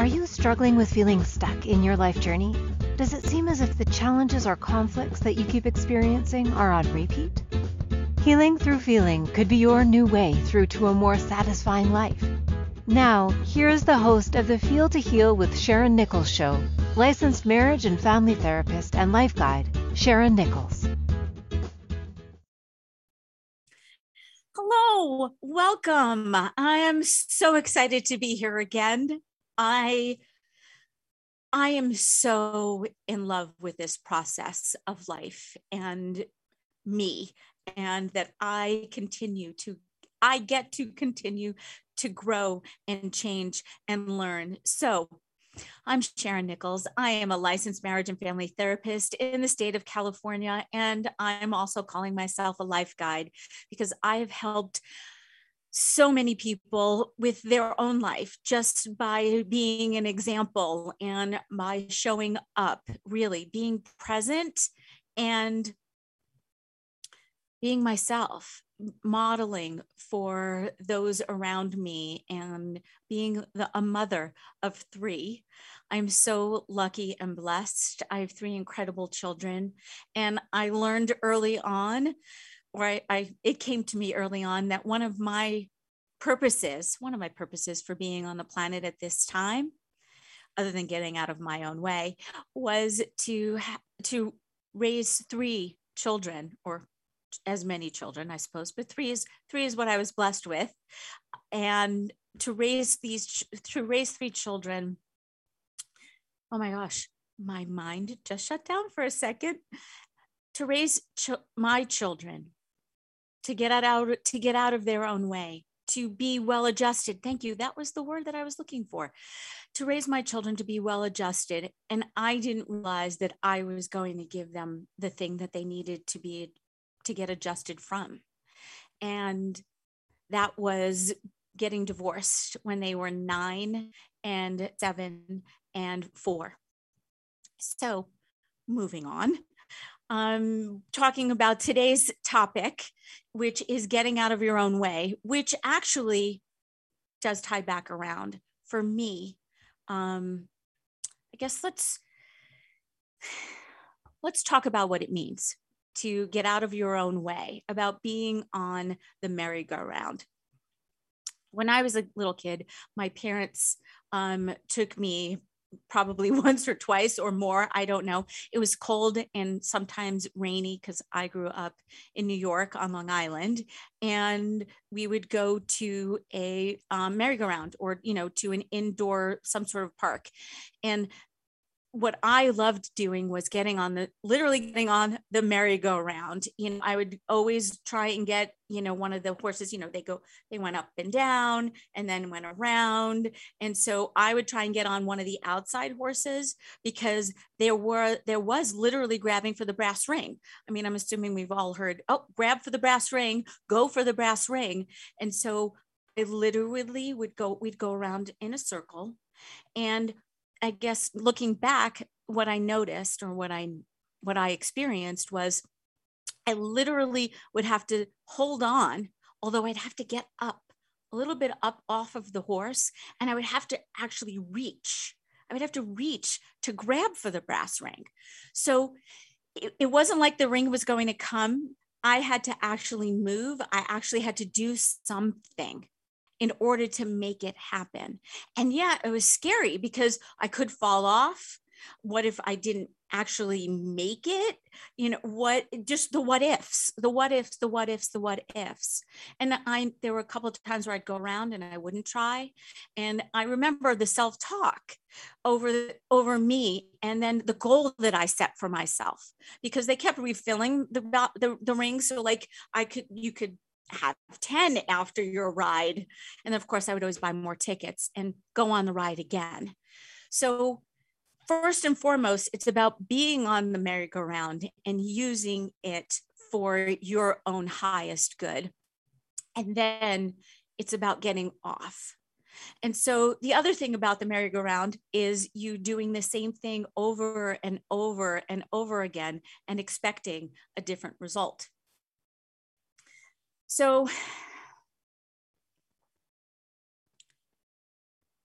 Are you struggling with feeling stuck in your life journey? Does it seem as if the challenges or conflicts that you keep experiencing are on repeat? Healing through feeling could be your new way through to a more satisfying life. Now, here is the host of the Feel to Heal with Sharon Nichols show, licensed marriage and family therapist and life guide, Sharon Nichols. Hello, welcome. I am so excited to be here again. I I am so in love with this process of life and me and that I continue to I get to continue to grow and change and learn. So, I'm Sharon Nichols. I am a licensed marriage and family therapist in the state of California, and I'm also calling myself a life guide because I have helped so many people with their own life just by being an example and by showing up, really being present and being myself, modeling for those around me, and being the, a mother of three. I'm so lucky and blessed. I have three incredible children, and I learned early on, or I, I it came to me early on that one of my purposes, one of my purposes for being on the planet at this time, other than getting out of my own way, was to to raise three children or as many children, I suppose, but three is three is what I was blessed with, and to raise these to raise three children. Oh my gosh, my mind just shut down for a second. To raise ch- my children, to get out to get out of their own way, to be well adjusted. Thank you. That was the word that I was looking for. To raise my children to be well adjusted. And I didn't realize that I was going to give them the thing that they needed to be to get adjusted from. And that was getting divorced when they were nine and seven and four. So, moving on, um, talking about today's topic, which is getting out of your own way, which actually does tie back around for me. Um, I guess let's let's talk about what it means to get out of your own way, about being on the merry-go-round. When I was a little kid, my parents um, took me probably once or twice or more. I don't know. It was cold and sometimes rainy because I grew up in New York on Long Island. And we would go to a um, merry-go-round or, you know, to an indoor, some sort of park. And what I loved doing was getting on the literally getting on the merry-go-round. You know, I would always try and get, you know, one of the horses, you know, they go, they went up and down and then went around. And so I would try and get on one of the outside horses because there were, there was literally grabbing for the brass ring. I mean, I'm assuming we've all heard, oh, grab for the brass ring, go for the brass ring. And so I literally would go, we'd go around in a circle and I guess looking back, what I noticed or what I what I experienced was I literally would have to hold on, although I'd have to get up a little bit up off of the horse, and I would have to actually reach. I would have to reach to grab for the brass ring. So it, it wasn't like the ring was going to come. I had to actually move. I actually had to do something in order to make it happen. And yeah, it was scary because I could fall off. What if I didn't actually make it? You know, what just the what ifs, the what ifs, the what ifs, the what ifs. And I there were a couple of times where I'd go around and I wouldn't try. And I remember the self-talk over over me and then the goal that I set for myself because they kept refilling the the, the rings. So like I could you could have 10 after your ride. And of course, I would always buy more tickets and go on the ride again. So, first and foremost, it's about being on the merry-go-round and using it for your own highest good. And then it's about getting off. And so the other thing about the merry-go-round is you doing the same thing over and over and over again and expecting a different result. So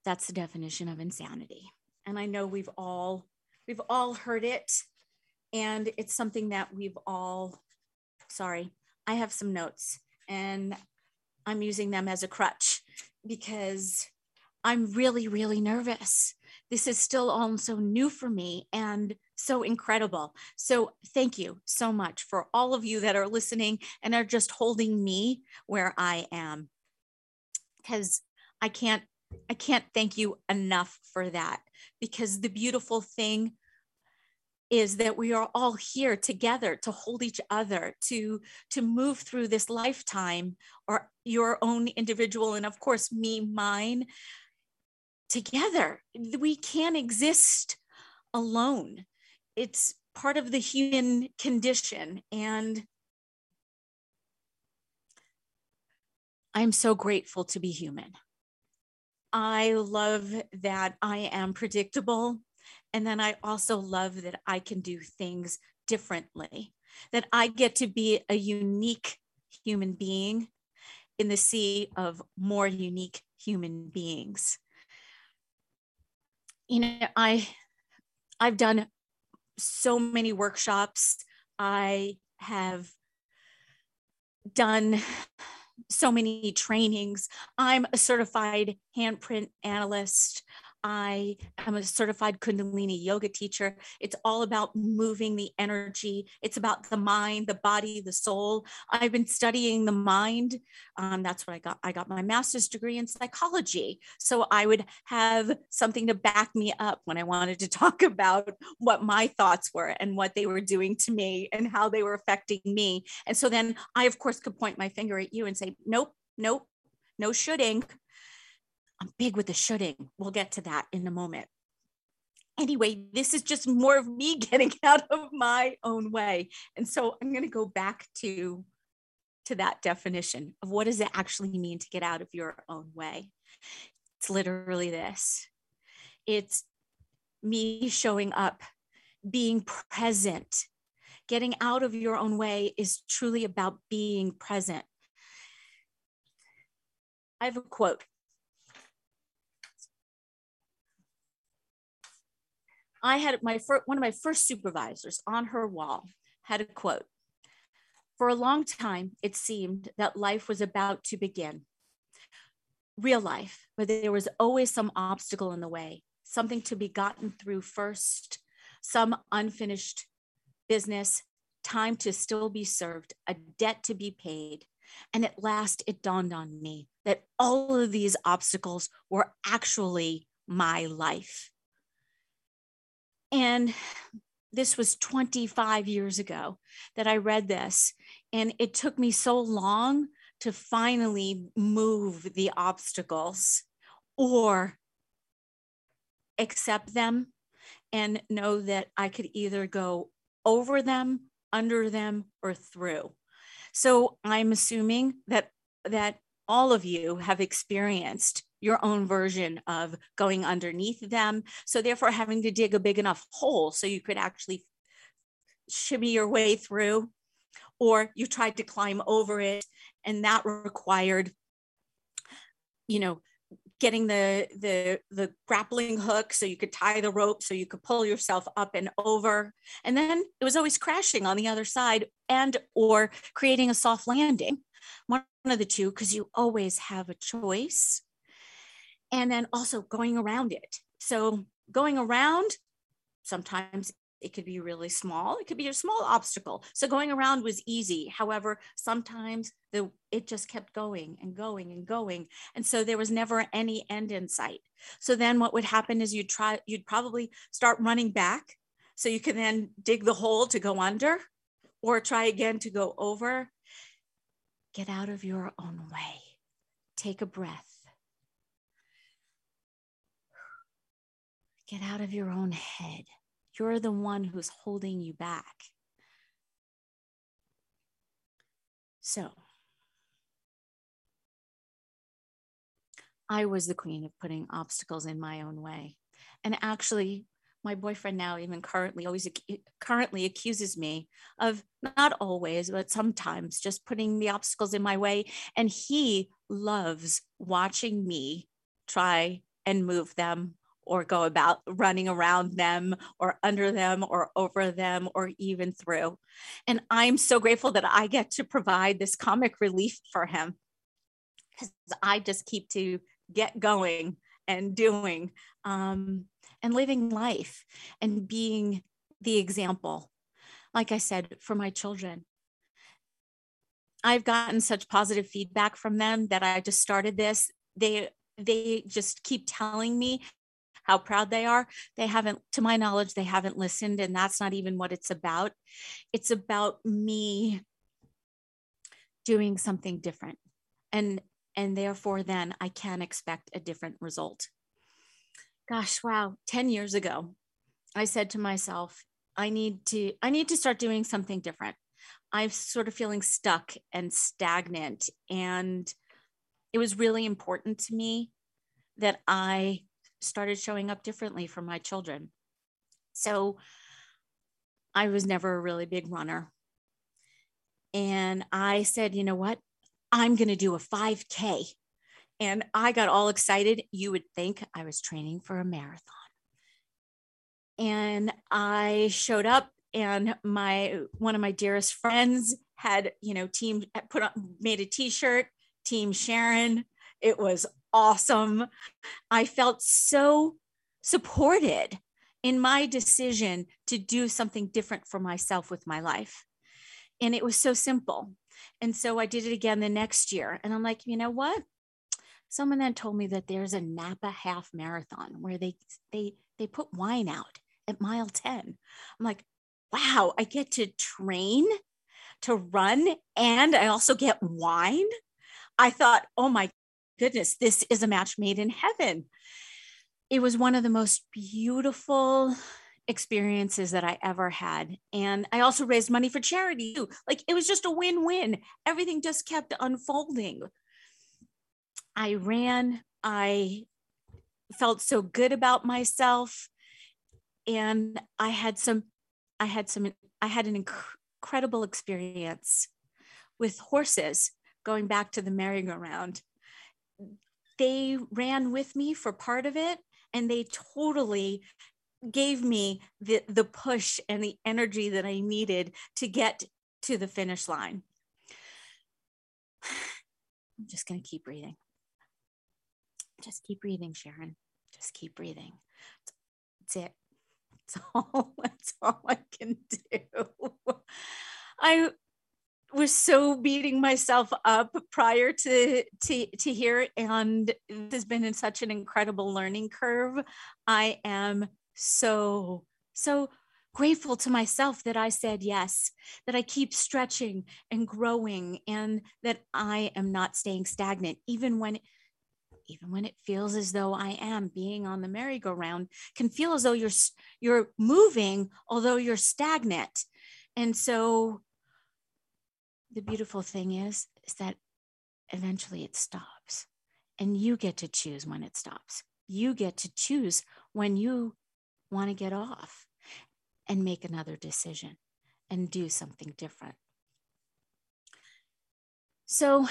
That's the definition of insanity. And I know we've all we've all heard it and it's something that we've all sorry, I have some notes and I'm using them as a crutch because I'm really really nervous. This is still all so new for me and so incredible. So, thank you so much for all of you that are listening and are just holding me where I am. Because I can't I can't thank you enough for that because the beautiful thing is that we are all here together to hold each other to to move through this lifetime or your own individual and of course me mine together we can't exist alone it's part of the human condition and i'm so grateful to be human I love that I am predictable. And then I also love that I can do things differently, that I get to be a unique human being in the sea of more unique human beings. You know, I I've done so many workshops. I have done so many trainings. I'm a certified handprint analyst. I am a certified Kundalini yoga teacher. It's all about moving the energy. It's about the mind, the body, the soul. I've been studying the mind. Um, that's what I got. I got my master's degree in psychology. So I would have something to back me up when I wanted to talk about what my thoughts were and what they were doing to me and how they were affecting me. And so then I, of course, could point my finger at you and say, nope, nope, no shoulding I'm big with the shoulding. We'll get to that in a moment. Anyway, this is just more of me getting out of my own way. And so I'm going to go back to to that definition of what does it actually mean to get out of your own way. It's literally this. It's me showing up, being present. Getting out of your own way is truly about being present. I have a quote I had my first, one of my first supervisors on her wall had a quote. For a long time, it seemed that life was about to begin. Real life, but there was always some obstacle in the way, something to be gotten through first, some unfinished business, time to still be served, a debt to be paid. And at last, it dawned on me that all of these obstacles were actually my life. And this was 25 years ago that I read this. And it took me so long to finally move the obstacles or accept them and know that I could either go over them, under them, or through. So I'm assuming that that all of you have experienced your own version of going underneath them. So, therefore, having to dig a big enough hole so you could actually shimmy your way through, or you tried to climb over it, and that required, you know, getting the the the grappling hook so you could tie the rope so you could pull yourself up and over. And then it was always crashing on the other side and or creating a soft landing. One of the two because you always have a choice and then also going around it. So going around, sometimes it could be really small. It could be a small obstacle. So going around was easy. However, sometimes the it just kept going and going and going. And so there was never any end in sight. So then what would happen is you'd try, you'd probably start running back. So you can then dig the hole to go under or try again to go over. Get out of your own way. Take a breath Get out of your own head. You're the one who's holding you back. So, I was the queen of putting obstacles in my own way. And actually, my boyfriend now even currently always currently accuses me of not always but sometimes just putting the obstacles in my way and he loves watching me try and move them or go about running around them or under them or over them or even through. And I'm so grateful that I get to provide this comic relief for him because I just keep to get going and doing um, and living life and being the example. Like I said, for my children. I've gotten such positive feedback from them that I just started this. They they just keep telling me how proud they are. They haven't, to my knowledge, they haven't listened, and that's not even what it's about. It's about me doing something different. And and therefore then I can expect a different result. Gosh, wow, 10 years ago, I said to myself, I need to I need to start doing something different. I'm sort of feeling stuck and stagnant and it was really important to me that I started showing up differently for my children. So I was never a really big runner. And I said, you know what? I'm going to do a 5K. And I got all excited. You would think I was training for a marathon. And I showed up and my one of my dearest friends had, you know, team put on made a t-shirt, team Sharon. It was awesome. I felt so supported in my decision to do something different for myself with my life. And it was so simple. And so I did it again the next year. And I'm like, you know what? Someone then told me that there's a Napa half marathon where they they they put wine out at mile 10. I'm like, wow, I get to train to run and I also get wine. I thought, oh my goodness, this is a match made in heaven. It was one of the most beautiful experiences that I ever had. And I also raised money for charity. Too. Like it was just a win win. Everything just kept unfolding. I ran, I felt so good about myself. And I had some, I had some, I had an inc- incredible experience with horses going back to the merry-go-round they ran with me for part of it and they totally gave me the the push and the energy that I needed to get to the finish line. I'm just going to keep breathing. Just keep breathing, Sharon. Just keep breathing. That's it. That's all, that's all I can do. I was so beating myself up prior to, to to here and this has been in such an incredible learning curve. I am so so grateful to myself that i said yes that i keep stretching and growing and that i am not staying stagnant even when even when it feels as though i am being on the merry-go-round can feel as though you're you're moving although you're stagnant. And so the beautiful thing is is that eventually it stops. And you get to choose when it stops. You get to choose when you want to get off and make another decision and do something different. So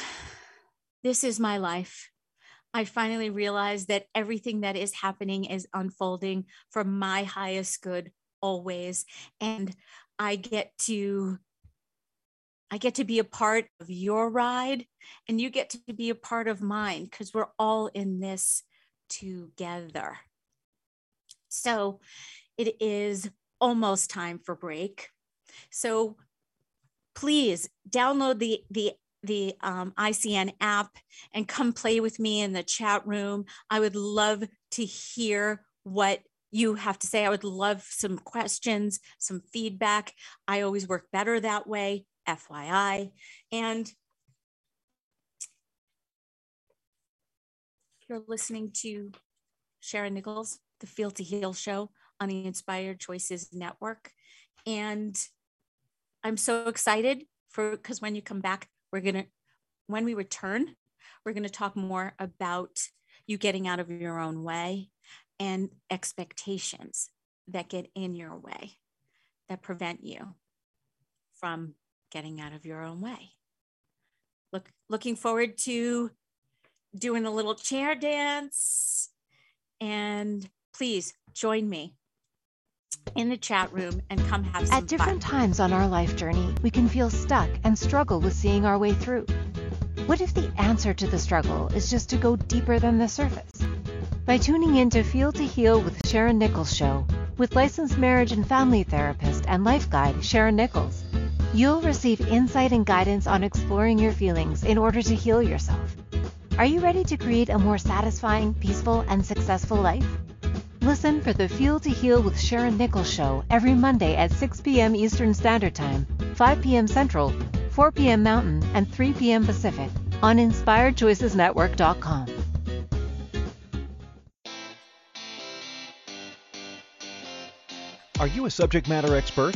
this is my life. I finally realized that everything that is happening is unfolding for my highest good always. And I get to I get to be a part of your ride and you get to be a part of mine because we're all in this together. So it is almost time for break. So please download the the the um, ICN app and come play with me in the chat room. I would love to hear what you have to say. I would love some questions, some feedback. I always work better that way. FYI. And you're listening to Sharon Nichols, the Feel to Heal show on the Inspired Choices Network. And I'm so excited for because when you come back, we're going to, when we return, we're going to talk more about you getting out of your own way and expectations that get in your way that prevent you from getting out of your own way. Look, looking forward to doing a little chair dance And please join me in the chat room and come have some At different fun. times on our life journey, we can feel stuck and struggle with seeing our way through. What if the answer to the struggle is just to go deeper than the surface? By tuning in to Feel to Heal with Sharon Nichols Show, with licensed marriage and family therapist and life guide Sharon Nichols, you'll receive insight and guidance on exploring your feelings in order to heal yourself. Are you ready to create a more satisfying, peaceful, and successful life? Listen for the Feel to Heal with Sharon Nichols show every Monday at 6 p.m. Eastern Standard Time, 5 p.m. Central, 4 p.m. Mountain, and 3 p.m. Pacific on InspiredChoicesNetwork.com. Are you a subject matter expert?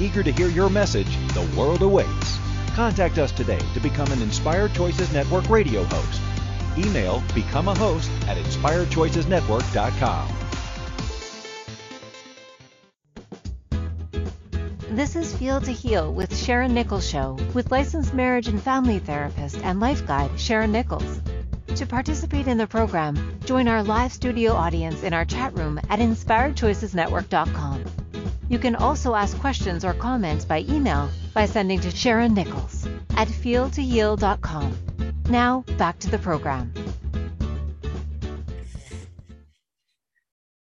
Eager to hear your message, the world awaits. Contact us today to become an Inspired Choices Network radio host. Email become a host at inspiredchoicesnetwork.com. This is Feel to Heal with Sharon Nichols Show with licensed marriage and family therapist and life guide Sharon Nichols. To participate in the program, join our live studio audience in our chat room at inspiredchoicesnetwork.com. You can also ask questions or comments by email by sending to Sharon Nichols at feeltoheal.com. Now, back to the program.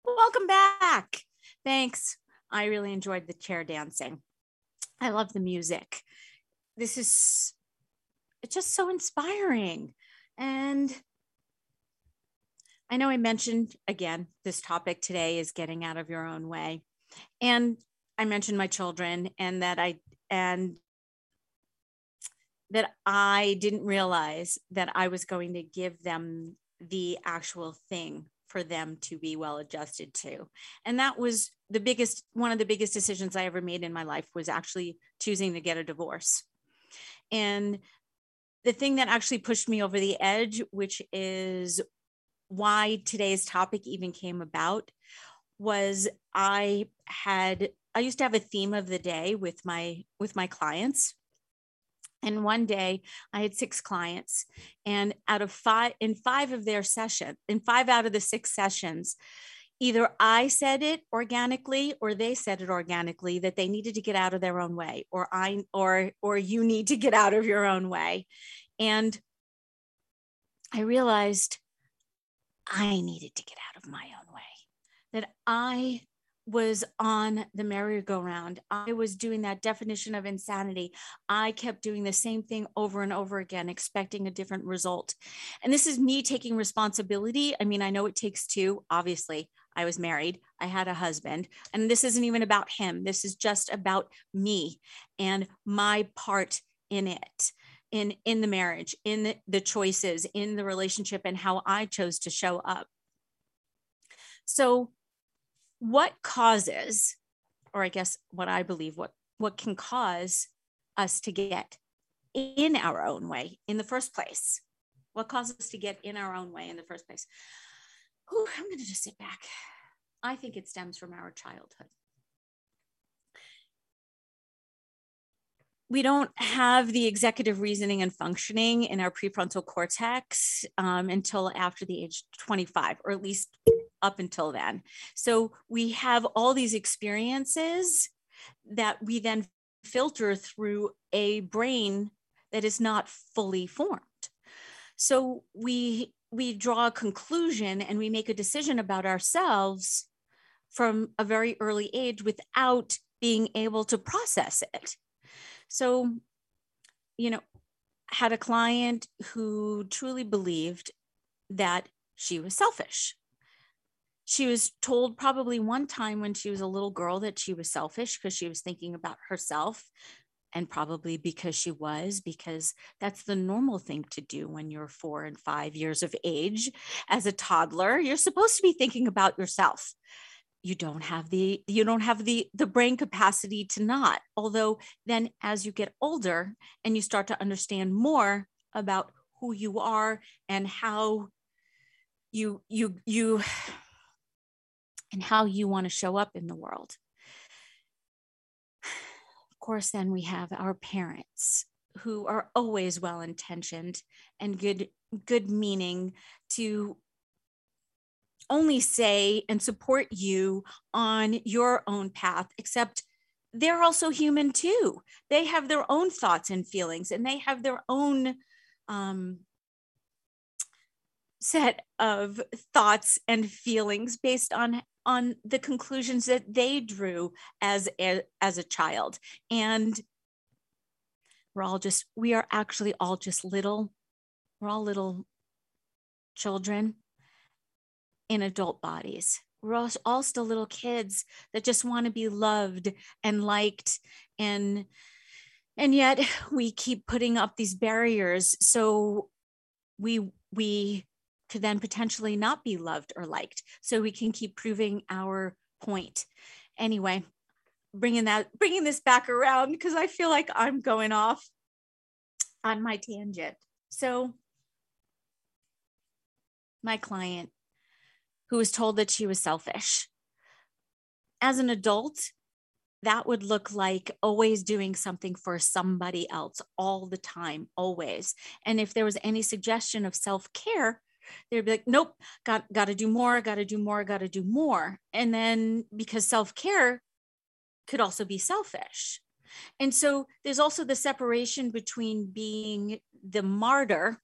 Welcome back. Thanks. I really enjoyed the chair dancing. I love the music. This is it's just so inspiring. And I know I mentioned again, this topic today is getting out of your own way. And I mentioned my children and that I and that I didn't realize that I was going to give them the actual thing for them to be well adjusted to. And that was the biggest, one of the biggest decisions I ever made in my life was actually choosing to get a divorce. And the thing that actually pushed me over the edge, which is why today's topic even came about, was I had, I used to have a theme of the day with my, with my clients and one day I had six clients, and out of five, in five of their session, in five out of the six sessions, either I said it organically or they said it organically that they needed to get out of their own way, or I, or, or you need to get out of your own way. And I realized I needed to get out of my own that I was on the merry-go-round. I was doing that definition of insanity. I kept doing the same thing over and over again, expecting a different result. And this is me taking responsibility. I mean, I know it takes two. Obviously, I was married, I had a husband, and this isn't even about him. This is just about me and my part in it. In, in the marriage, in the, the choices, in the relationship, and how I chose to show up. So what causes or i guess what i believe what what can cause us to get in our own way in the first place? What causes us to get in our own way in the first place? Whew, i'm going to just sit back. I think it stems from our childhood. We don't have the executive reasoning and functioning in our prefrontal cortex um, until after the age 25 or at least up until then. So we have all these experiences that we then filter through a brain that is not fully formed. So we we draw a conclusion and we make a decision about ourselves from a very early age without being able to process it. So, you know, had a client who truly believed that she was selfish she was told probably one time when she was a little girl that she was selfish because she was thinking about herself and probably because she was because that's the normal thing to do when you're 4 and 5 years of age. As a toddler you're supposed to be thinking about yourself. You don't have the you don't have the the brain capacity to not although then as you get older and you start to understand more about who you are and how you you you and how you want to show up in the world of course then we have our parents who are always well intentioned and good good meaning to only say and support you on your own path, except they're also human too. They have their own thoughts and feelings, and they have their own um, set of thoughts and feelings based on on the conclusions that they drew as a, as a child. And we're all just we are actually all just little we're all little children in adult bodies. We're all, still little kids that just want to be loved and liked. And and yet we keep putting up these barriers. So we we could then potentially not be loved or liked so we can keep proving our point anyway bringing that bringing this back around because i feel like i'm going off on my tangent so my client who was told that she was selfish. As an adult, that would look like always doing something for somebody else all the time, always. And if there was any suggestion of self care, they'd be like, nope, got, got to do more, got to do more, got to do more. And then because self care could also be selfish. And so there's also the separation between being the martyr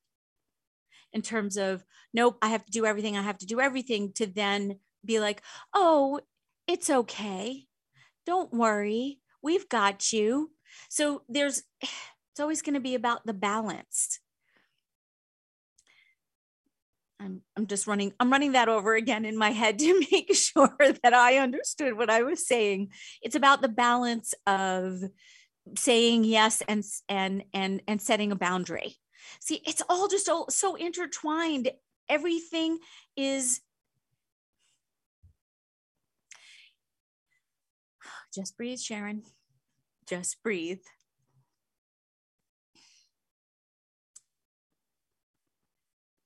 in terms of, nope, I have to do everything, I have to do everything, to then be like, oh, it's okay. Don't worry. We've got you. So there's, it's always going to be about the balance. I'm, I'm just running, I'm running that over again in my head to make sure that I understood what I was saying. It's about the balance of saying yes and and and and setting a boundary See, it's all just all so intertwined. Everything is just breathe, Sharon. Just breathe.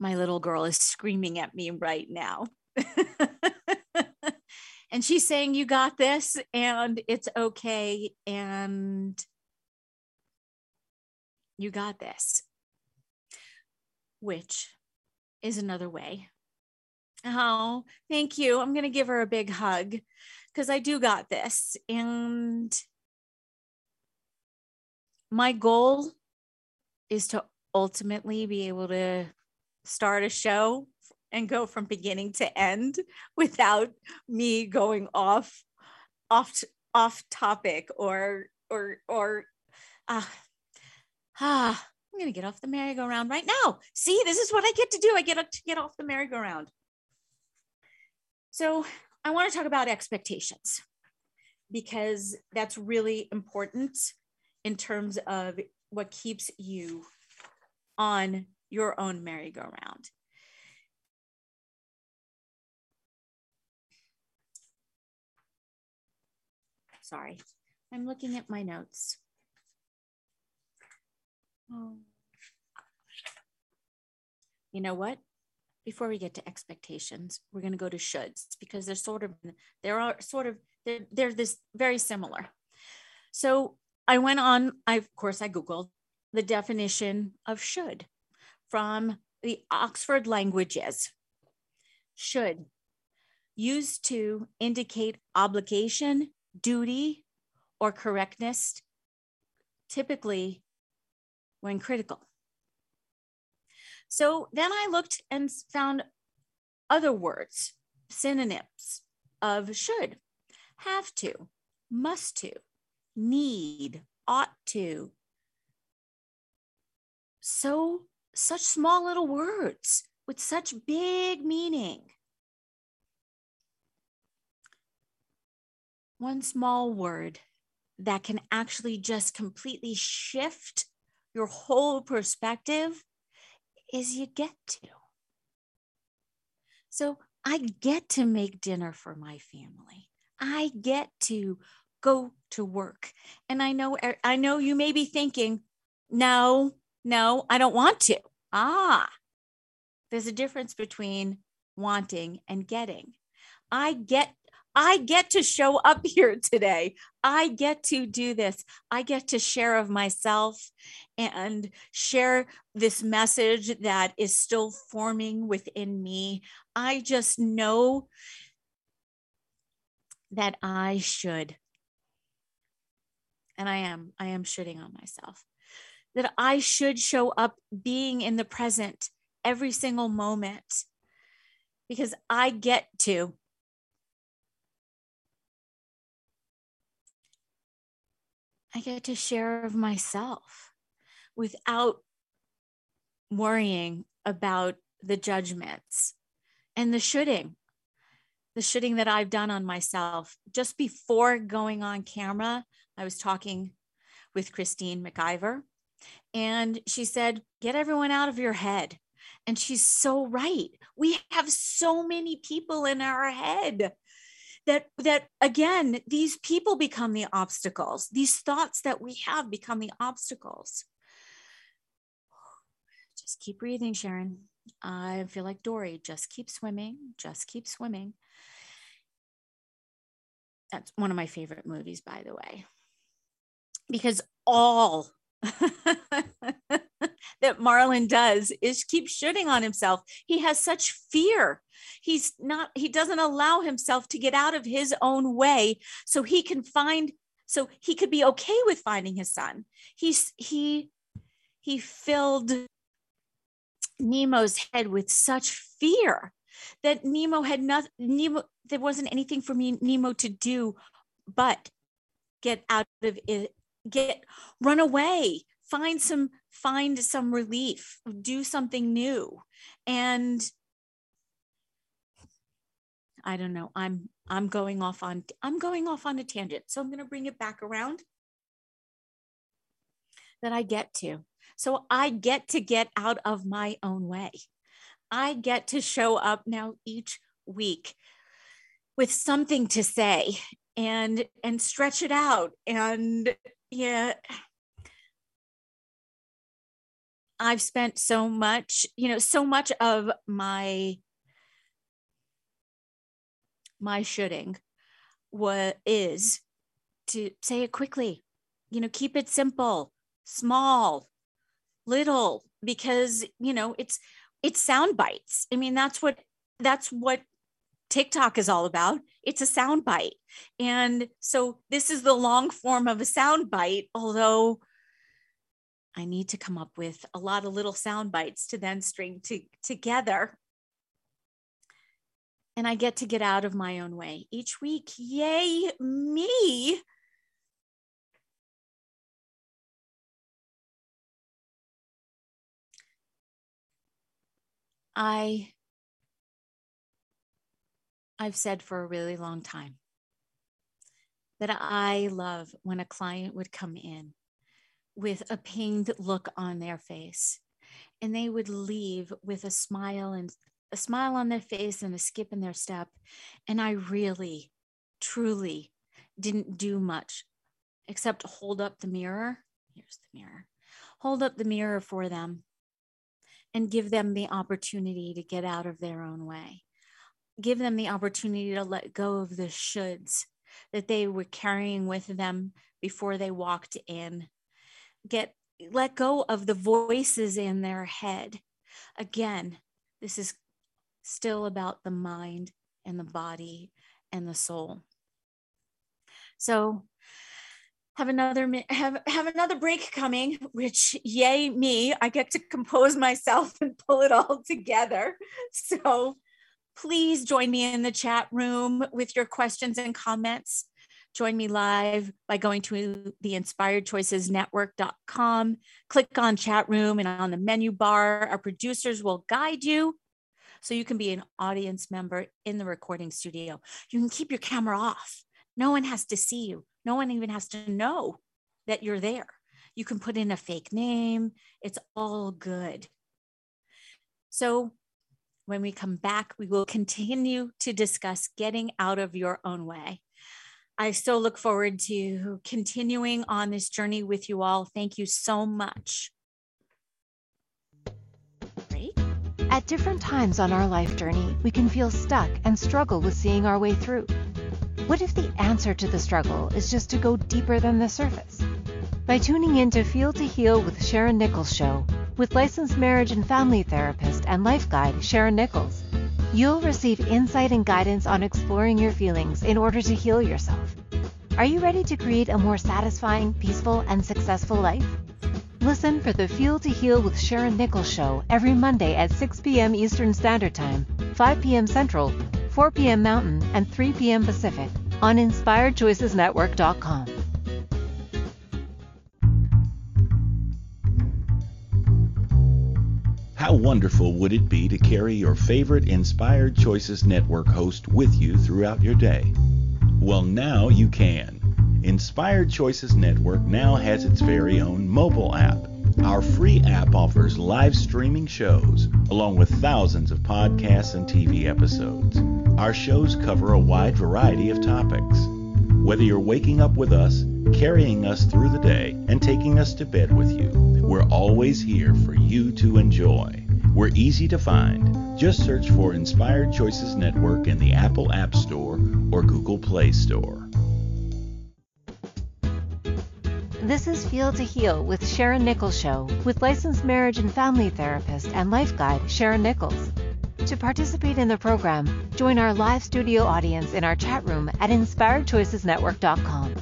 My little girl is screaming at me right now. and she's saying, You got this, and it's okay, and you got this which is another way. Oh, thank you. I'm going to give her a big hug because I do got this. And my goal is to ultimately be able to start a show and go from beginning to end without me going off off off topic or or or ah uh, ah I'm to get off the merry-go-round right now. See, this is what I get to do. I get to get off the merry-go-round. So I want to talk about expectations because that's really important in terms of what keeps you on your own merry-go-round. Sorry, I'm looking at my notes. Oh. You know what? Before we get to expectations, we're going to go to shoulds because they're sort of, there are sort of, they're, they're this very similar. So I went on, I, of course, I Googled the definition of should from the Oxford Languages. Should, used to indicate obligation, duty, or correctness, typically when critical. So then I looked and found other words, synonyms of should, have to, must to, need, ought to. So, such small little words with such big meaning. One small word that can actually just completely shift your whole perspective is you get to. So I get to make dinner for my family. I get to go to work. And I know I know you may be thinking, "No, no, I don't want to." Ah. There's a difference between wanting and getting. I get I get to show up here today. I get to do this. I get to share of myself and share this message that is still forming within me. I just know that I should. And I am, I am shitting on myself. That I should show up being in the present every single moment because I get to. I get to share of myself without worrying about the judgments and the shoulding, the shoulding that I've done on myself. Just before going on camera, I was talking with Christine McIver, and she said, Get everyone out of your head. And she's so right. We have so many people in our head that that again these people become the obstacles. These thoughts that we have become the obstacles. Just keep breathing sharon. I feel like dory. Just keep swimming. Just keep swimming. That's one of my favorite movies by the way. Because all that Marlin does is keep shoulding on himself. He has such fear. He's not, he doesn't allow himself to get out of his own way so he can find, so he could be okay with finding his son. He's, he, he filled Nemo's head with such fear that Nemo had nothing, Nemo, there wasn't anything for me, Nemo to do but get out of it, get, run away, find some find some relief do something new. And i don't know i'm i'm going off on i'm going off on a tangent so i'm going to bring it back around that i get to. So i get to get out of my own way. I get to show up now each week with something to say and and stretch it out and yeah I've spent so much, you know, so much of my my shooting what is to say it quickly. You know, keep it simple, small, little because, you know, it's it's sound bites. I mean, that's what that's what TikTok is all about. It's a sound bite. And so this is the long form of a sound bite, although I need to come up with a lot of little sound bites to then string to, together. And I get to get out of my own way each week. Yay, me. I I've said for a really long time that I love when a client would come in with a pained look on their face. And they would leave with a smile and a smile on their face and a skip in their step. And I really, truly didn't do much except hold up the mirror. Here's the mirror. Hold up the mirror for them and give them the opportunity to get out of their own way. Give them the opportunity to let go of the shoulds that they were carrying with them before they walked in get let go of the voices in their head. Again, this is still about the mind and the body and the soul. So have another have have another break coming which yay me i get to compose myself and pull it all together so please join me in the chat room with your questions and comments Join me live by going to the inspiredchoicesnetwork.com. Click on chat room and on the menu bar, our producers will guide you so you can be an audience member in the recording studio. You can keep your camera off. No one has to see you. No one even has to know that you're there. You can put in a fake name. It's all good. So When we come back, we will continue to discuss getting out of your own way. I so look forward to continuing on this journey with you all. Thank you so much. At different times on our life journey, we can feel stuck and struggle with seeing our way through. What if the answer to the struggle is just to go deeper than the surface? By tuning in to Feel to Heal with Sharon Nichols show, with licensed marriage and family therapist and life guide Sharon Nichols, you'll receive insight and guidance on exploring your feelings in order to heal yourself. Are you ready to create a more satisfying, peaceful, and successful life? Listen for the Feel to Heal with Sharon Nichols show every Monday at 6 p.m. Eastern Standard Time, 5 p.m. Central, 4 p.m. Mountain, and 3 p.m. Pacific on InspiredChoicesNetwork.com. How wonderful would it be to carry your favorite Inspired Choices Network host with you throughout your day? Well, now you can. Inspired Choices Network now has its very own mobile app. Our free app offers live streaming shows, along with thousands of podcasts and TV episodes. Our shows cover a wide variety of topics. Whether you're waking up with us, carrying us through the day, and taking us to bed with you, we're always here for you to enjoy. We're easy to find. Just search for Inspired Choices Network in the Apple App Store or Google Play Store. This is Feel to Heal with Sharon Nichols Show with licensed marriage and family therapist and life guide Sharon Nichols. To participate in the program, join our live studio audience in our chat room at inspiredchoicesnetwork.com.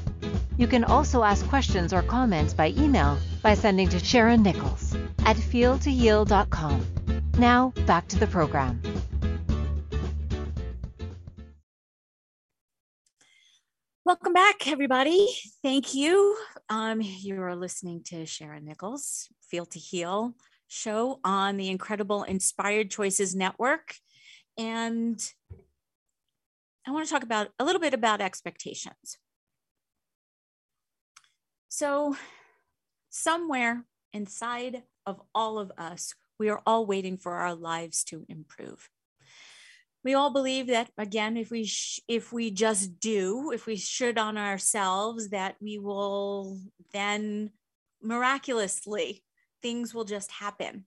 You can also ask questions or comments by email by sending to Sharon Nichols at feeltoheal.com. Now, back to the program. Welcome back, everybody. Thank you. Um, you are listening to Sharon Nichols, Feel to Heal show on the incredible Inspired Choices Network. And I want to talk about a little bit about expectations. So, somewhere inside of all of us, we are all waiting for our lives to improve. We all believe that again, if we sh- if we just do, if we should on ourselves, that we will then miraculously things will just happen.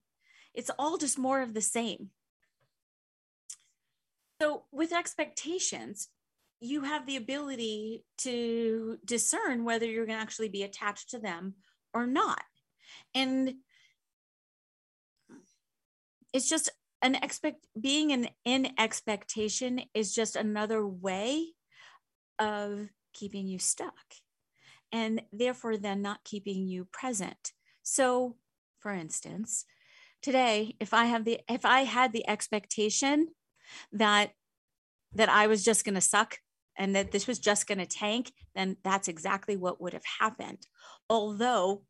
It's all just more of the same. So, with expectations, you have the ability to discern whether you're going to actually be attached to them or not. And it's just an expect being an in expectation is just another way of keeping you stuck and therefore then not keeping you present. So for instance, today, if I have the if I had the expectation that that I was just going to suck and that this was just going to tank, then that's exactly what would have happened. Although,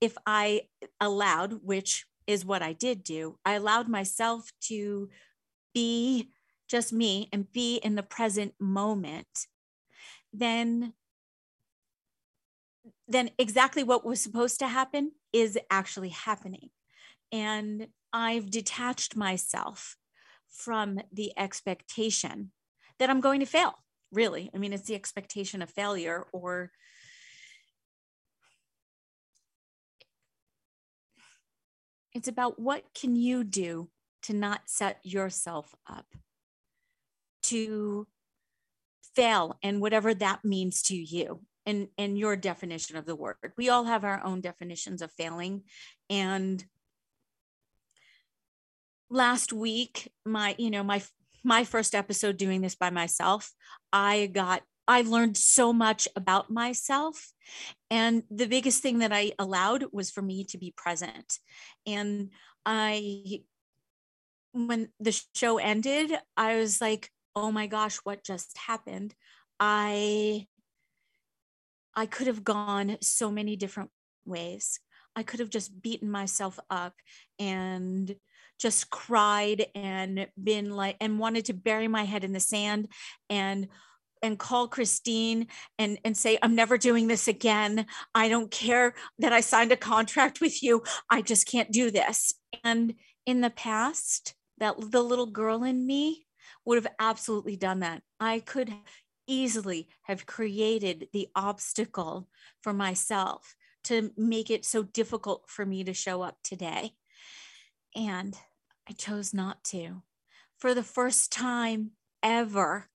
if I allowed, which is what I did do, I allowed myself to be just me and be in the present moment, then then exactly what was supposed to happen is actually happening. And I've detached myself from the expectation that I'm going to fail, really. I mean, it's the expectation of failure or it's about what can you do to not set yourself up to fail and whatever that means to you and and your definition of the word. We all have our own definitions of failing. And last week my you know my my first episode doing this by myself i got i learned so much about myself. And the biggest thing that i allowed was for me to be present. And i when the show ended i was like oh my gosh what just happened? I I could have gone so many different ways. I could have just beaten myself up and just cried and been like and wanted to bury my head in the sand and and call Christine and and say I'm never doing this again. I don't care that I signed a contract with you. I just can't do this. And in the past, that the little girl in me would have absolutely done that. I could easily have created the obstacle for myself to make it so difficult for me to show up today. And I chose not to. For the first time ever,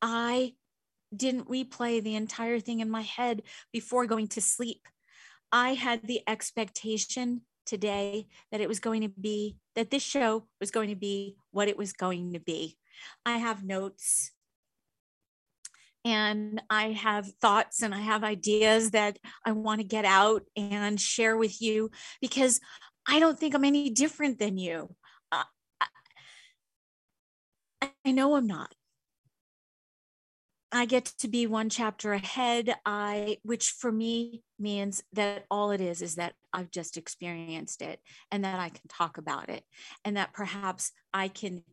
I didn't replay the entire thing in my head before going to sleep. I had the expectation today that it was going to be, that this show was going to be what it was going to be. I have notes and I have thoughts and I have ideas that I want to get out and share with you because I don't think I'm any different than you. Uh, I know I'm not. I get to be one chapter ahead. I, which for me means that all it is is that I've just experienced it and that I can talk about it and that perhaps I can,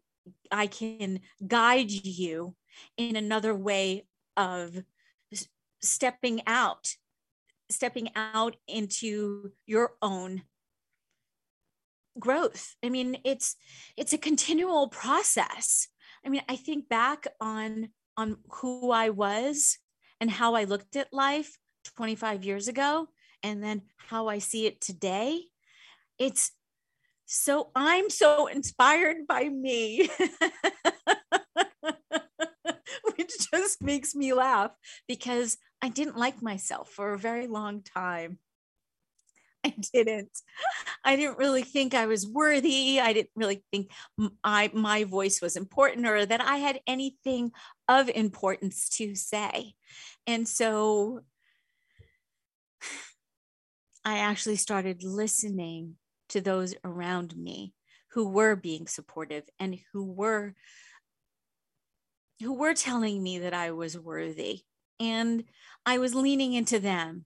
I can guide you in another way of stepping out, stepping out into your own growth. I mean, it's, it's a continual process. I mean, I think back on on who I was and how I looked at life 25 years ago and then how I see it today. It's so I'm so inspired by me. Which just makes me laugh because I didn't like myself for a very long time. I didn't. I didn't really think I was worthy. I didn't really think I, my voice was important or that I had anything of importance to say. And so I actually started listening to those around me who were being supportive and who were who were telling me that I was worthy and I was leaning into them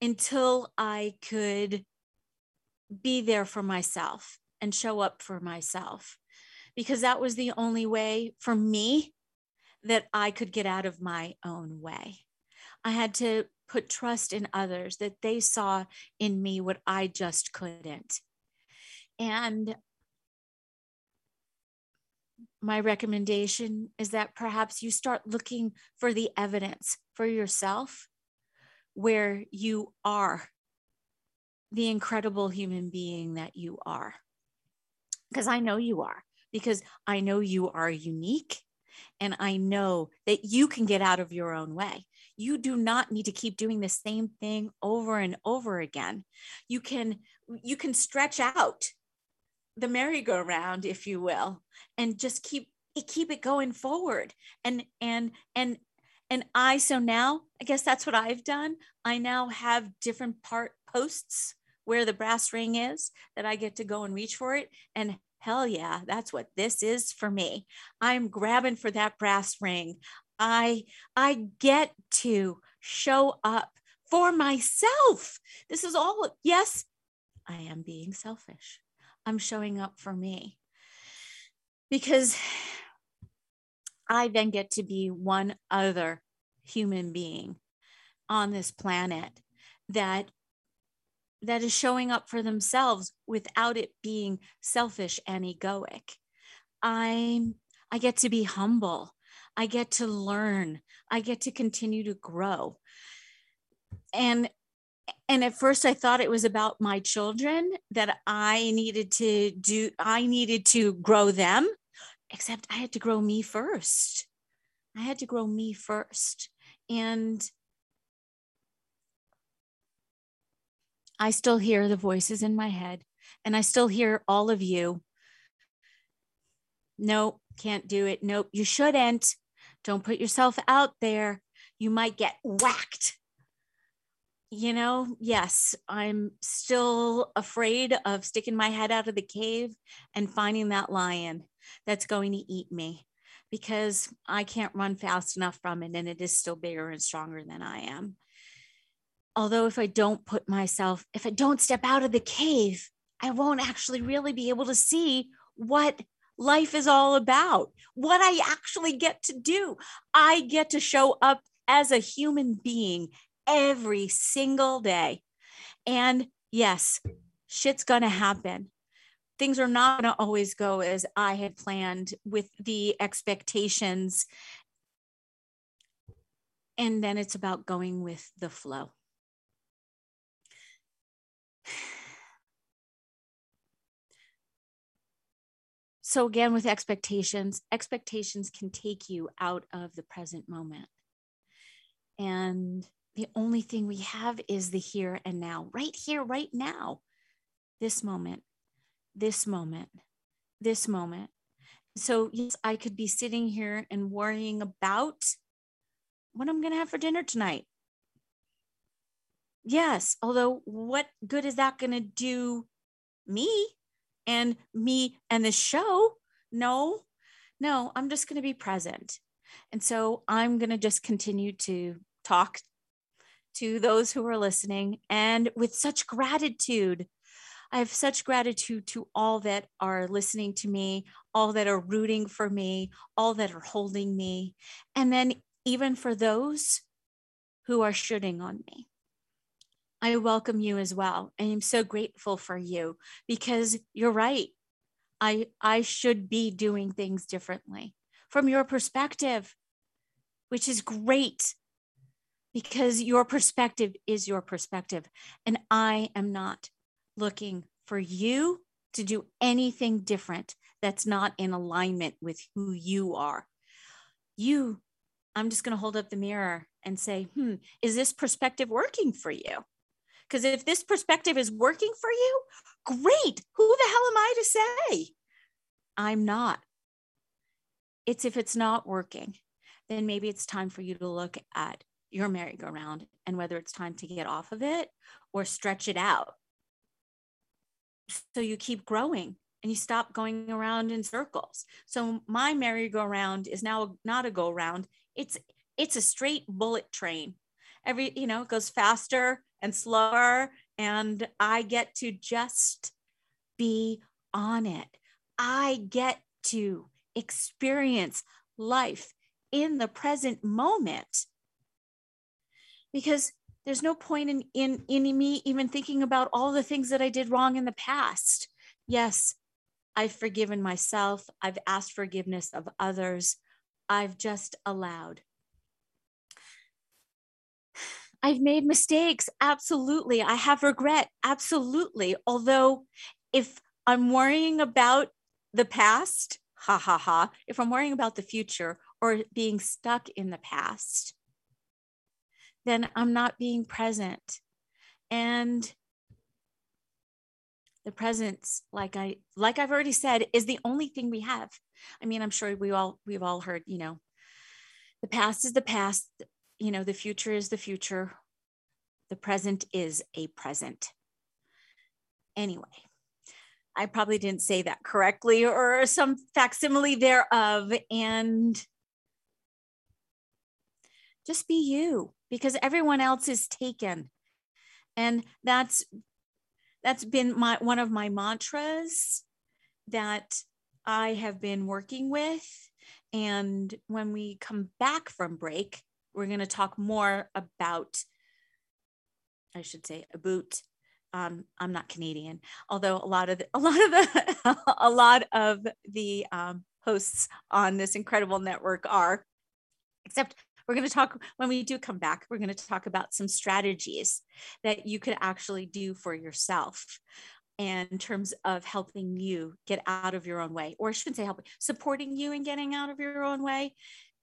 until I could be there for myself and show up for myself because that was the only way for me that I could get out of my own way. I had to put trust in others that they saw in me what I just couldn't. And my recommendation is that perhaps you start looking for the evidence for yourself where you are the incredible human being that you are. Because I know you are, because I know you are unique. And I know that you can get out of your own way. You do not need to keep doing the same thing over and over again. You can you can stretch out the merry-go-round, if you will, and just keep keep it going forward and and and and I, so now I guess that's what I've done. I now have different part posts where the brass ring is that I get to go and reach for it. And hell yeah, that's what this is for me. I'm grabbing for that brass ring. I I get to show up for myself. This is all yes, I am being selfish. I'm showing up for me. Because I then get to be one other human being on this planet that that is showing up for themselves without it being selfish and egoic. I'm I get to be humble. I get to learn. I get to continue to grow. And and at first I thought it was about my children that I needed to do I needed to grow them except I had to grow me first. I had to grow me first. And I still hear the voices in my head, and I still hear all of you. Nope, can't do it. Nope, you shouldn't. Don't put yourself out there. You might get whacked. You know, yes, I'm still afraid of sticking my head out of the cave and finding that lion that's going to eat me because I can't run fast enough from it and it is still bigger and stronger than I am. Although, if I don't put myself, if I don't step out of the cave, I won't actually really be able to see what life is all about, what I actually get to do. I get to show up as a human being every single day. And yes, shit's going to happen. things are not going to always go as I had planned with the expectations. And then it's about going with the flow. So, again, with expectations, expectations can take you out of the present moment. And the only thing we have is the here and now, right here, right now, this moment, this moment, this moment. So, yes, I could be sitting here and worrying about what I'm going to have for dinner tonight. Yes, although what good is that going to do me and me and the show? No, no, I'm just going to be present. And so I'm going to just continue to talk to those who are listening and with such gratitude I have such gratitude to all that are listening to me, all that are rooting for me, all that are holding me, and then even for those who are shoulding on me. I welcome you as well. And I am so grateful for you because you're right. I, I should be doing things differently from your perspective, which is great because your perspective is your perspective. And I am not looking for you to do anything different that's not in alignment with who you are. You, I'm just going to hold up the mirror and say, hmm, is this perspective working for you? Because if this perspective is working for you, great. Who the hell am I to say? I'm not. It's if it's not working, then maybe it's time for you to look at your merry-go-round and whether it's time to get off of it or stretch it out so you keep growing and you stop going around in circles. So my merry-go-round is now not a go round. It's it's a straight bullet train. Every, you know, it goes faster and slower and I get to just be on it. I get to experience life in the present moment. Because there's no point in, in, in me even thinking about all the things that I did wrong in the past. Yes, I've forgiven myself. I've asked forgiveness of others. I've just allowed. I've made mistakes. Absolutely. I have regret. Absolutely. Although, if I'm worrying about the past, ha ha ha, if I'm worrying about the future or being stuck in the past, then I'm not being present. And the presence, like I like I've already said, is the only thing we have. I mean, I'm sure we all we've all heard, you know, the past is the past, you know, the future is the future. The present is a present. Anyway, I probably didn't say that correctly or some facsimile thereof. And just be you because everyone else is taken. And that's that's been my one of my mantras that i have been working with. And when we come back from break we're going to talk more about i should say about um, I'm not Canadian, although a lot of the, a lot of the a lot of the um, hosts on this incredible network are, except we're going to talk when we do come back, we're going to talk about some strategies that you could actually do for yourself and in terms of helping you get out of your own way, or I shouldn't say helping, supporting you in getting out of your own way.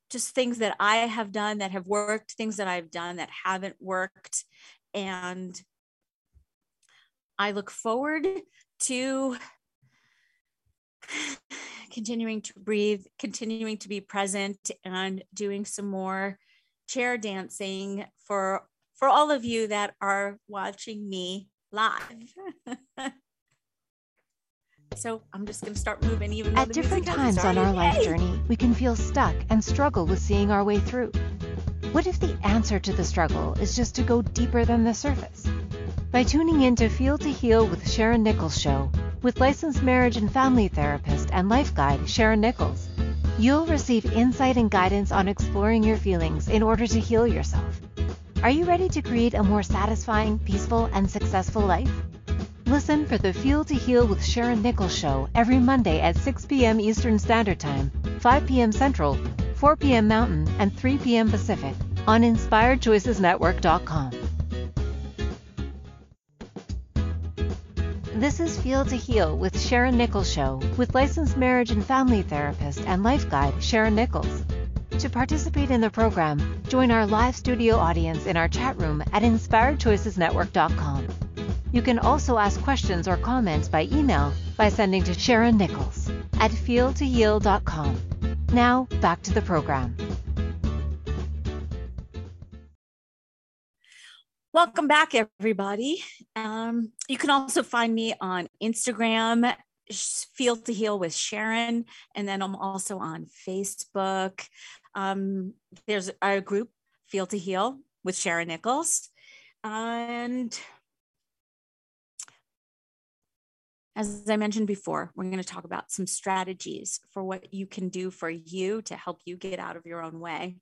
Just things that I have done that have worked, things that I've done that haven't worked. And I look forward to continuing to breathe, continuing to be present, and doing some more chair dancing for for all of you that are watching me live. so I'm just going to start moving even more. At different times on our life journey, we can feel stuck and struggle with seeing our way through. What if the answer to the struggle is just to go deeper than the surface? By tuning in to Feel to Heal with Sharon Nichols Show, with licensed marriage and family therapist and life guide Sharon Nichols. You'll receive insight and guidance on exploring your feelings in order to heal yourself. Are you ready to create a more satisfying, peaceful, and successful life? Listen for the Feel to Heal with Sharon Nichols show every Monday at 6 p.m. Eastern Standard Time, 5 p.m. Central, 4 p.m. Mountain, and 3 p.m. Pacific on InspiredChoicesNetwork.com. This is Feel to Heal with Sharon Nichols Show with licensed marriage and family therapist and life guide Sharon Nichols. To participate in the program, join our live studio audience in our chat room at InspiredChoicesNetwork.com. You can also ask questions or comments by email by sending to Sharon Nichols at feeltoheal.com. Now, back to the program. Welcome back, everybody. Um, you can also find me on Instagram, Feel to Heal with Sharon, and then I'm also on Facebook. Um, there's a group, Feel to Heal with Sharon Nichols. And as I mentioned before, we're going to talk about some strategies for what you can do for you to help you get out of your own way.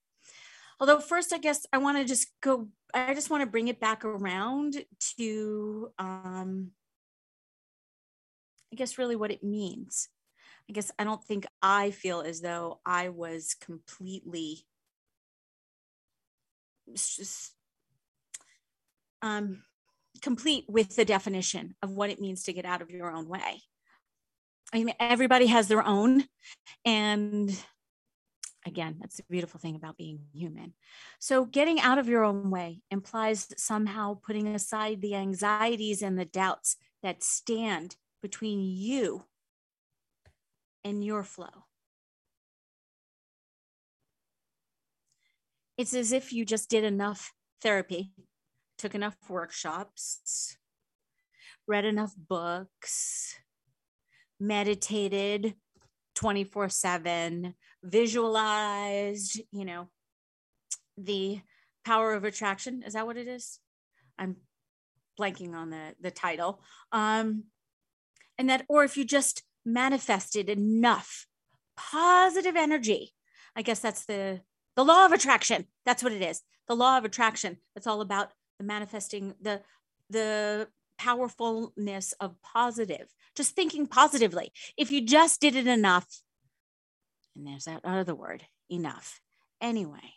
Although, first, I guess I want to just go, I just want to bring it back around to, um, I guess, really what it means. I guess I don't think I feel as though I was completely just um, complete with the definition of what it means to get out of your own way. I mean, everybody has their own. And again, that's the beautiful thing about being human. So, getting out of your own way implies somehow putting aside the anxieties and the doubts that stand between you and your flow. It's as if you just did enough therapy took enough workshops, read enough books, meditated 24 7, visualized, you know, the power of attraction. Is that what it is? I'm blanking on the, the title. Um, and that, or if you just manifested enough positive energy, I guess that's the the law of attraction. That's what it is. The law of attraction. It's all about the manifesting the the powerfulness of positive just thinking positively if you just did it enough and there's that other word enough. Anyway.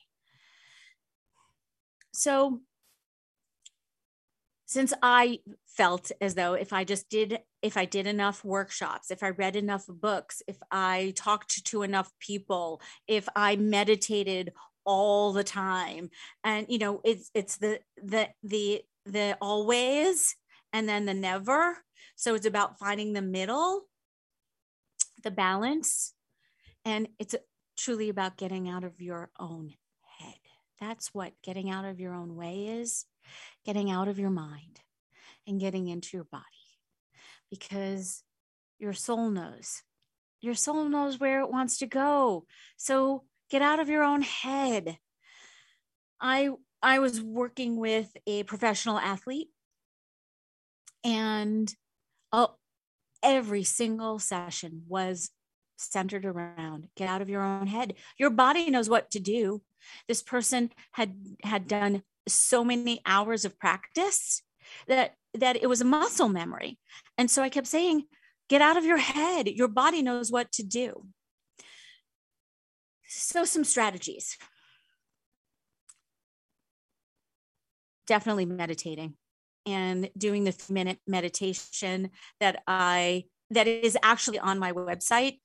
So since i felt as though if i just did if i did enough workshops if i read enough books if i talked to enough people if i meditated all the time and you know it's it's the the the the always and then the never. So it's about finding the middle the balance and it's truly about getting out of your own head. That's what getting out of your own way is getting out of your mind and getting into your body. Because your soul knows. Your soul knows where it wants to go. So get out of your own head. I I was working with a professional athlete and oh, every single session was centered around get out of your own head. Your body knows what to do. This person had had done so many hours of practice that that it was a muscle memory. And so I kept saying, get out of your head. Your body knows what to do. So, some strategies. Definitely meditating and doing the minute meditation that I that is actually on my website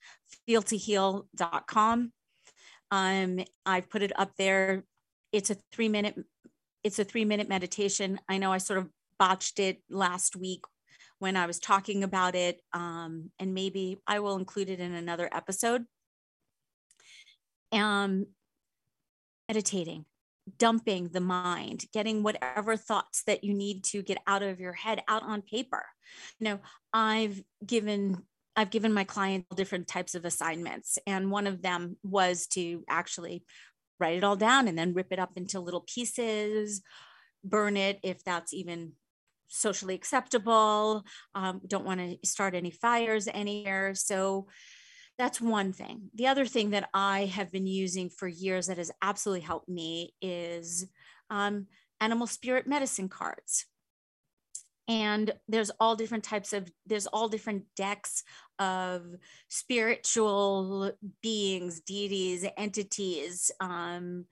feeltoheal.com um i've put it up there. It's a 3 minute it's a 3 minute meditation. I know i sort of botched it last week when i was talking about it um and maybe i will include it in another episode. Um, meditating, dumping the mind, getting whatever thoughts that you need to get out of your head out on paper. You know, I've given I've given my clients different types of assignments, and one of them was to actually write it all down and then rip it up into little pieces, burn it if that's even socially acceptable. Um, don't want to start any fires anywhere. So that's one thing. The other thing that I have been using for years that has absolutely helped me is um, animal spirit medicine cards. and there's all different types of there's all different decks of spiritual beings deities entities um,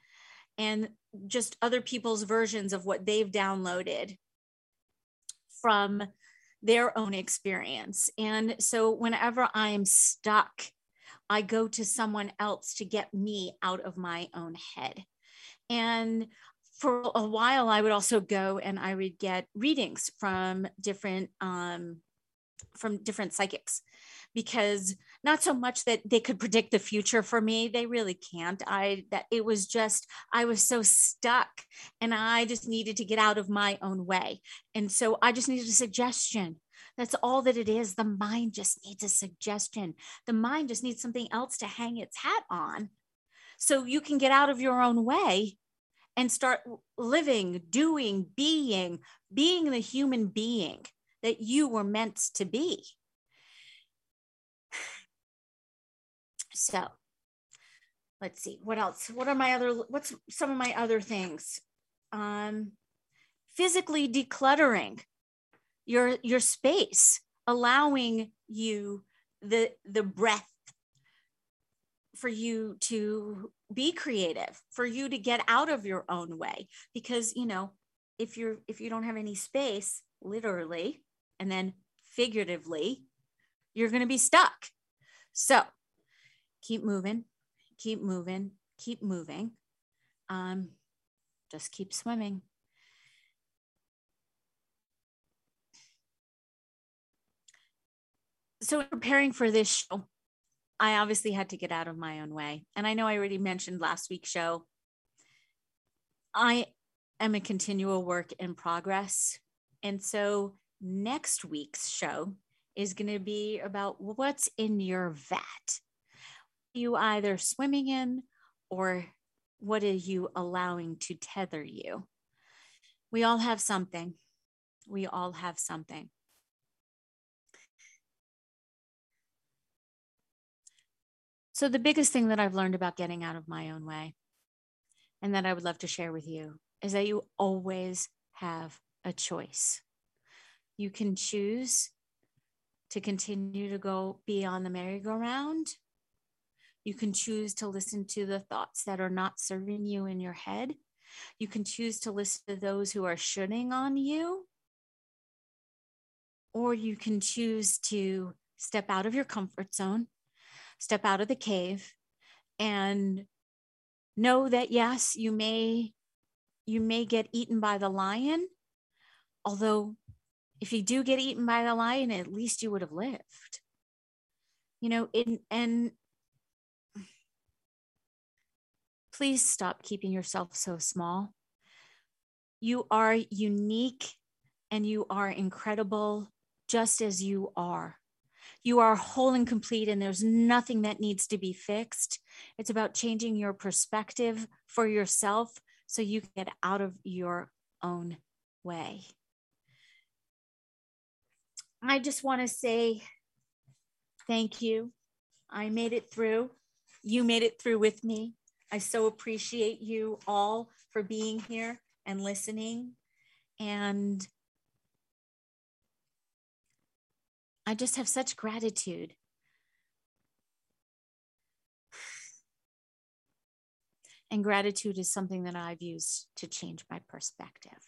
and just other people's versions of what they've downloaded from their own experience and so whenever i'm stuck i go to someone else to get me out of my own head. And for a while, I would also go and I would get readings from different um, from different psychics because not so much that they could predict the future for me they really can't. I that it was just i was so stuck and i just needed to get out of my own way. And so i just needed a suggestion that's all that it is. The mind just needs a suggestion. The mind just needs something else to hang its hat on so you can get out of your own way and start living, doing, being, being the human being that you were meant to be. So let's see what else? What are my other what's some of my other things? Um physically decluttering your your space allowing you the the breath for you to be creative for you to get out of your own way. Because you know if you're if you don't have any space literally and then figuratively you're going to be stuck. So keep moving keep moving keep moving. Um just keep swimming so preparing for this show I obviously had to get out of my own way. And I know I already mentioned last week's show. I am a continual work in progress. And so next week's show is going to be about what's in your vat. You either swimming in or what are you allowing to tether you? We all have something. We all have something. So, the biggest thing that I've learned about getting out of my own way and that I would love to share with you is that you always have a choice. You can choose to continue to go be on the merry-go-round. You can choose to listen to the thoughts that are not serving you in your head. You can choose to listen to those who are shoulding on you. Or you can choose to step out of your comfort zone step out of the cave and know that yes you may you may get eaten by the lion although if you do get eaten by the lion at least you would have lived. You know in and please stop keeping yourself so small. You are unique and you are incredible just as you are you are whole and complete, and there's nothing that needs to be fixed. It's about changing your perspective for yourself so you can get out of your own way. I just want to say thank you. I made it through. You made it through with me. I so appreciate you all for being here and listening. And I just have such gratitude. And gratitude is something that I've used to change my perspective.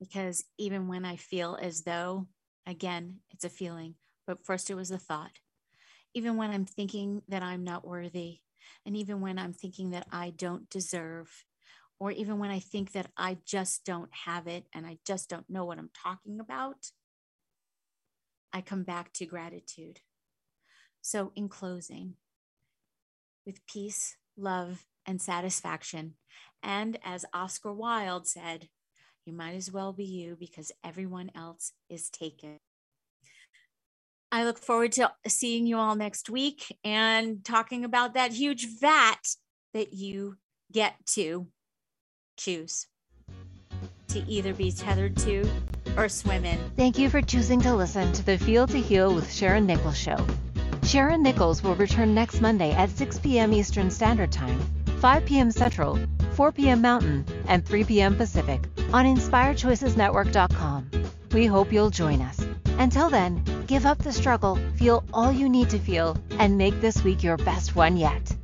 Because even when I feel as though, again, it's a feeling, but first it was a thought. Even when I'm thinking that I'm not worthy, and even when I'm thinking that I don't deserve, or even when I think that I just don't have it and I just don't know what I'm talking about, I come back to gratitude. So, in closing, with peace, love, and satisfaction, and as Oscar Wilde said, you might as well be you because everyone else is taken. I look forward to seeing you all next week and talking about that huge vat that you get to choose to either be tethered to or swim in. Thank you for choosing to listen to the Feel to Heal with Sharon Nichols show. Sharon Nichols will return next Monday at 6 p.m. Eastern Standard Time, 5 p.m. Central, 4 p.m. Mountain, and 3 p.m. Pacific on InspiredChoicesNetwork.com. We hope you'll join us. Until then, give up the struggle, feel all you need to feel, and make this week your best one yet.